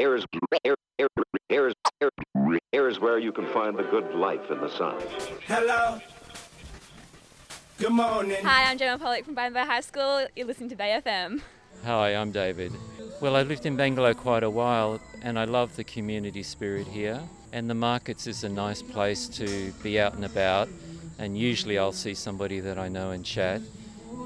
Here's, here, here, here's, here, here's where you can find the good life in the sun. Hello. Good morning. Hi, I'm Gemma Pollock from Byron High School. You're listening to Bay FM. Hi, I'm David. Well, I lived in Bangalow quite a while and I love the community spirit here. And the markets is a nice place to be out and about. And usually I'll see somebody that I know and chat.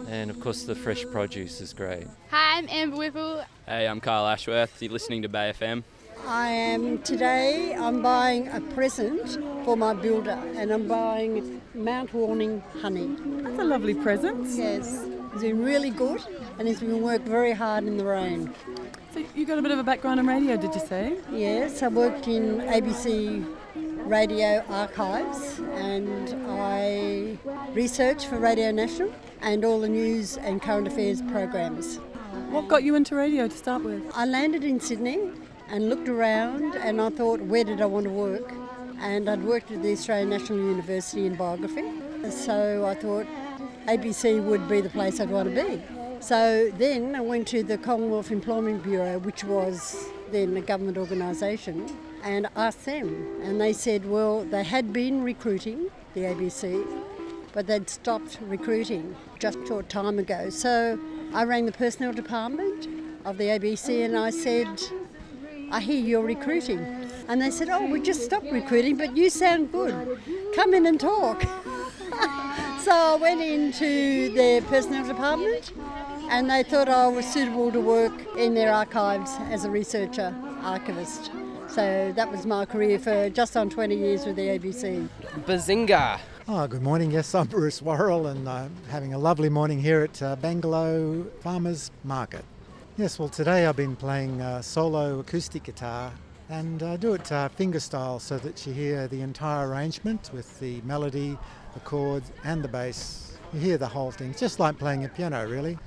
And of course, the fresh produce is great. Hi, I'm Amber Whipple. Hey, I'm Kyle Ashworth. You're listening to Bay FM. I am today. I'm buying a present for my builder, and I'm buying Mount Warning honey. That's a lovely present. Yes, he's been really good, and he's been worked very hard in the rain. So you got a bit of a background in radio, did you say? Yes, I worked in ABC Radio Archives, and I research for Radio National and all the news and current affairs programs. What got you into radio to start with? I landed in Sydney and looked around and I thought, where did I want to work? And I'd worked at the Australian National University in biography, so I thought ABC would be the place I'd want to be. So then I went to the Commonwealth Employment Bureau, which was then a government organisation, and asked them. And they said, well, they had been recruiting the ABC, but they'd stopped recruiting just a short time ago. So I rang the personnel department of the ABC and I said, I hear you're recruiting. And they said, Oh, we just stopped recruiting, but you sound good. Come in and talk. so I went into their personnel department and they thought I was suitable to work in their archives as a researcher, archivist. So that was my career for just on 20 years with the ABC. Bazinga! Oh, good morning. Yes, I'm Bruce Worrall and I'm having a lovely morning here at uh, Bangalow Farmers Market. Yes, well, today I've been playing uh, solo acoustic guitar and I do it uh, fingerstyle so that you hear the entire arrangement with the melody, the chords, and the bass. You hear the whole thing. It's just like playing a piano, really.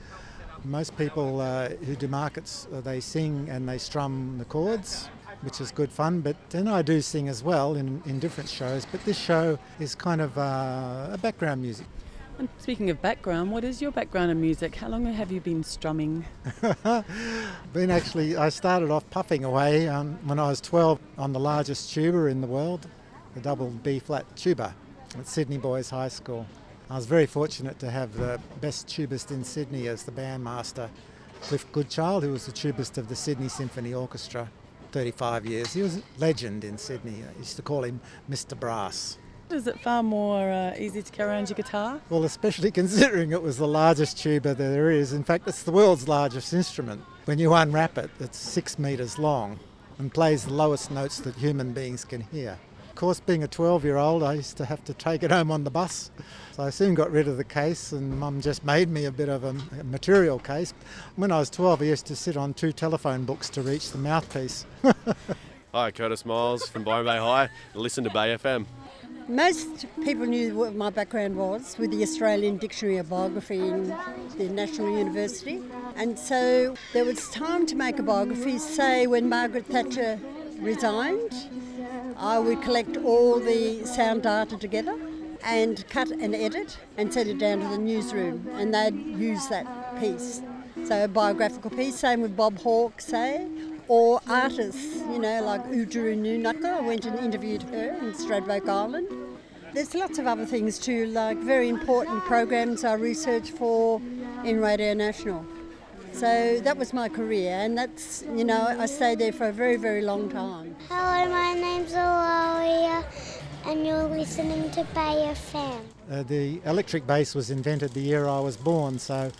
Most people uh, who do markets, uh, they sing and they strum the chords, which is good fun. But then I do sing as well in, in different shows. But this show is kind of uh, a background music. And speaking of background, what is your background in music? How long have you been strumming? been actually, I started off puffing away um, when I was 12 on the largest tuba in the world, the double B flat tuba at Sydney Boys High School. I was very fortunate to have the best tubist in Sydney as the bandmaster, Cliff Goodchild, who was the tubist of the Sydney Symphony Orchestra, 35 years. He was a legend in Sydney. I used to call him Mr. Brass. Is it far more uh, easy to carry around your guitar? Well, especially considering it was the largest tuba that there is. In fact, it's the world's largest instrument. When you unwrap it, it's six metres long and plays the lowest notes that human beings can hear. Of course, being a 12 year old, I used to have to take it home on the bus. So I soon got rid of the case, and Mum just made me a bit of a, a material case. When I was 12, I used to sit on two telephone books to reach the mouthpiece. Hi, Curtis Miles from Byron Bay High. Listen to Bay FM. Most people knew what my background was with the Australian Dictionary of Biography in the National University. And so there was time to make a biography, say when Margaret Thatcher resigned. I would collect all the sound data together and cut and edit and send it down to the newsroom, and they'd use that piece. So a biographical piece, same with Bob Hawke, say, or artists, you know, like Oodgeroo Noonuccal. I went and interviewed her in Stradbroke Island. There's lots of other things too, like very important programs I research for in Radio National. So that was my career, and that's, you know, I stayed there for a very, very long time. Hello, my name's Aurelia, and you're listening to Bay FM. Uh, the electric bass was invented the year I was born, so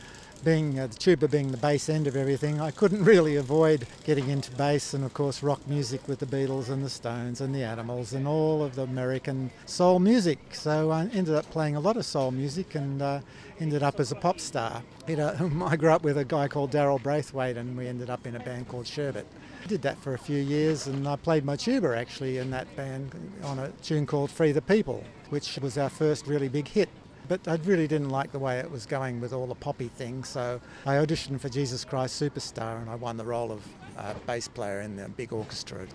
being uh, the tuba being the bass end of everything, I couldn't really avoid getting into bass and, of course, rock music with the Beatles and the Stones and the Animals and all of the American soul music. So I ended up playing a lot of soul music and uh, ended up as a pop star. Know, I grew up with a guy called Daryl Braithwaite, and we ended up in a band called Sherbet. I did that for a few years, and I played my tuba actually in that band on a tune called Free the People, which was our first really big hit but I really didn't like the way it was going with all the poppy things. So I auditioned for Jesus Christ Superstar and I won the role of uh, bass player in the big orchestra.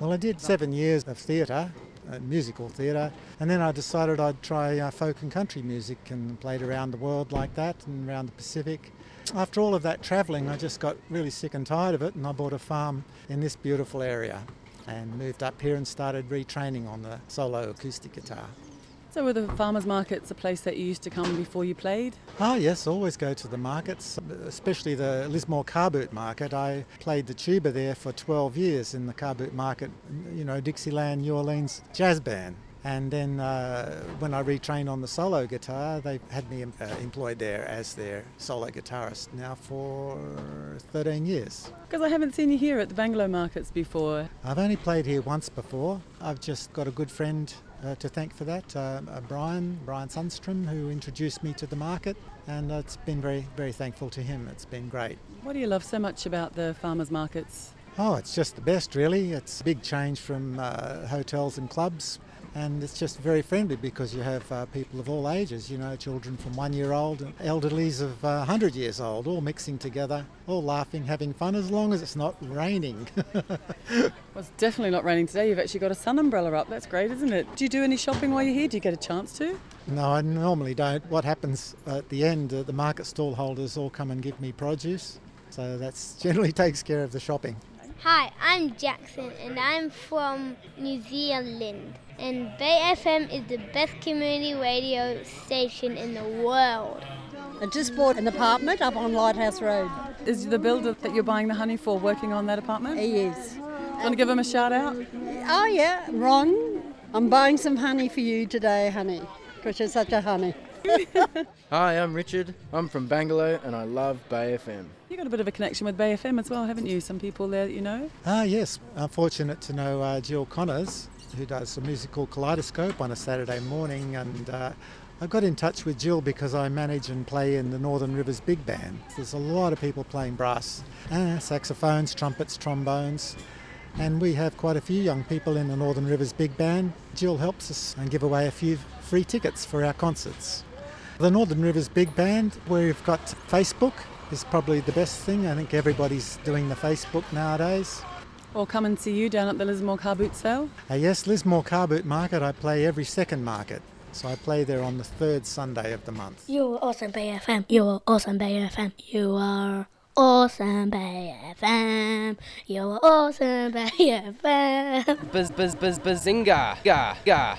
Well, I did seven years of theatre, uh, musical theatre, and then I decided I'd try uh, folk and country music and played around the world like that and around the Pacific. after all of that travelling, I just got really sick and tired of it, and I bought a farm in this beautiful area and moved up here and started retraining on the solo acoustic guitar. So were the farmers markets a place that you used to come before you played? Ah, yes, always go to the markets, especially the Lismore car boot market. I played the tuba there for 12 years in the car boot market, you know, Dixieland, New Orleans jazz band. And then uh, when I retrained on the solo guitar, they had me uh, employed there as their solo guitarist now for 13 years. Because I haven't seen you here at the Bangalow markets before. I've only played here once before. I've just got a good friend uh, to thank for that, uh, uh, Brian, Brian Sundstrom, who introduced me to the market, and it's been very, very thankful to him. It's been great. What do you love so much about the farmers markets? Oh, it's just the best, really. It's a big change from uh, hotels and clubs and it's just very friendly because you have uh, people of all ages, you know, children from one year old and elderlies of uh, 100 years old, all mixing together, all laughing, having fun, as long as it's not raining. well, it's definitely not raining today. You've actually got a sun umbrella up. That's great, isn't it? Do you do any shopping while you're here? Do you get a chance to? No, I normally don't. What happens at the end, uh, the market stall holders all come and give me produce, so that generally takes care of the shopping. Hi, I'm Jackson and I'm from New Zealand. And Bay FM is the best community radio station in the world. I just bought an apartment up on Lighthouse Road. Is the builder that you're buying the honey for working on that apartment? He is. Do you want to give him a shout out? Oh, yeah, Ron. I'm buying some honey for you today, honey, because you're such a honey. Hi, I'm Richard. I'm from Bangalow and I love Bay FM. You got a bit of a connection with Bay FM as well, haven't you? Some people there that you know? Ah, yes. I'm fortunate to know uh, Jill Connors, who does a musical kaleidoscope on a Saturday morning, and uh, I got in touch with Jill because I manage and play in the Northern Rivers Big Band. There's a lot of people playing brass, uh, saxophones, trumpets, trombones. And we have quite a few young people in the Northern Rivers Big Band. Jill helps us and give away a few free tickets for our concerts. The Northern Rivers Big Band, we've got Facebook, is probably the best thing. I think everybody's doing the Facebook nowadays. Or come and see you down at the Lismore Car Boot sale? Uh, yes, Lismore Car Boot Market. I play every second market. So I play there on the third Sunday of the month. You are awesome, Bay FM. You are awesome, Bay FM. You are awesome, Bay FM. You are awesome, Bay FM. Buzz, buzz, buzz, bazinga. Ga, ga.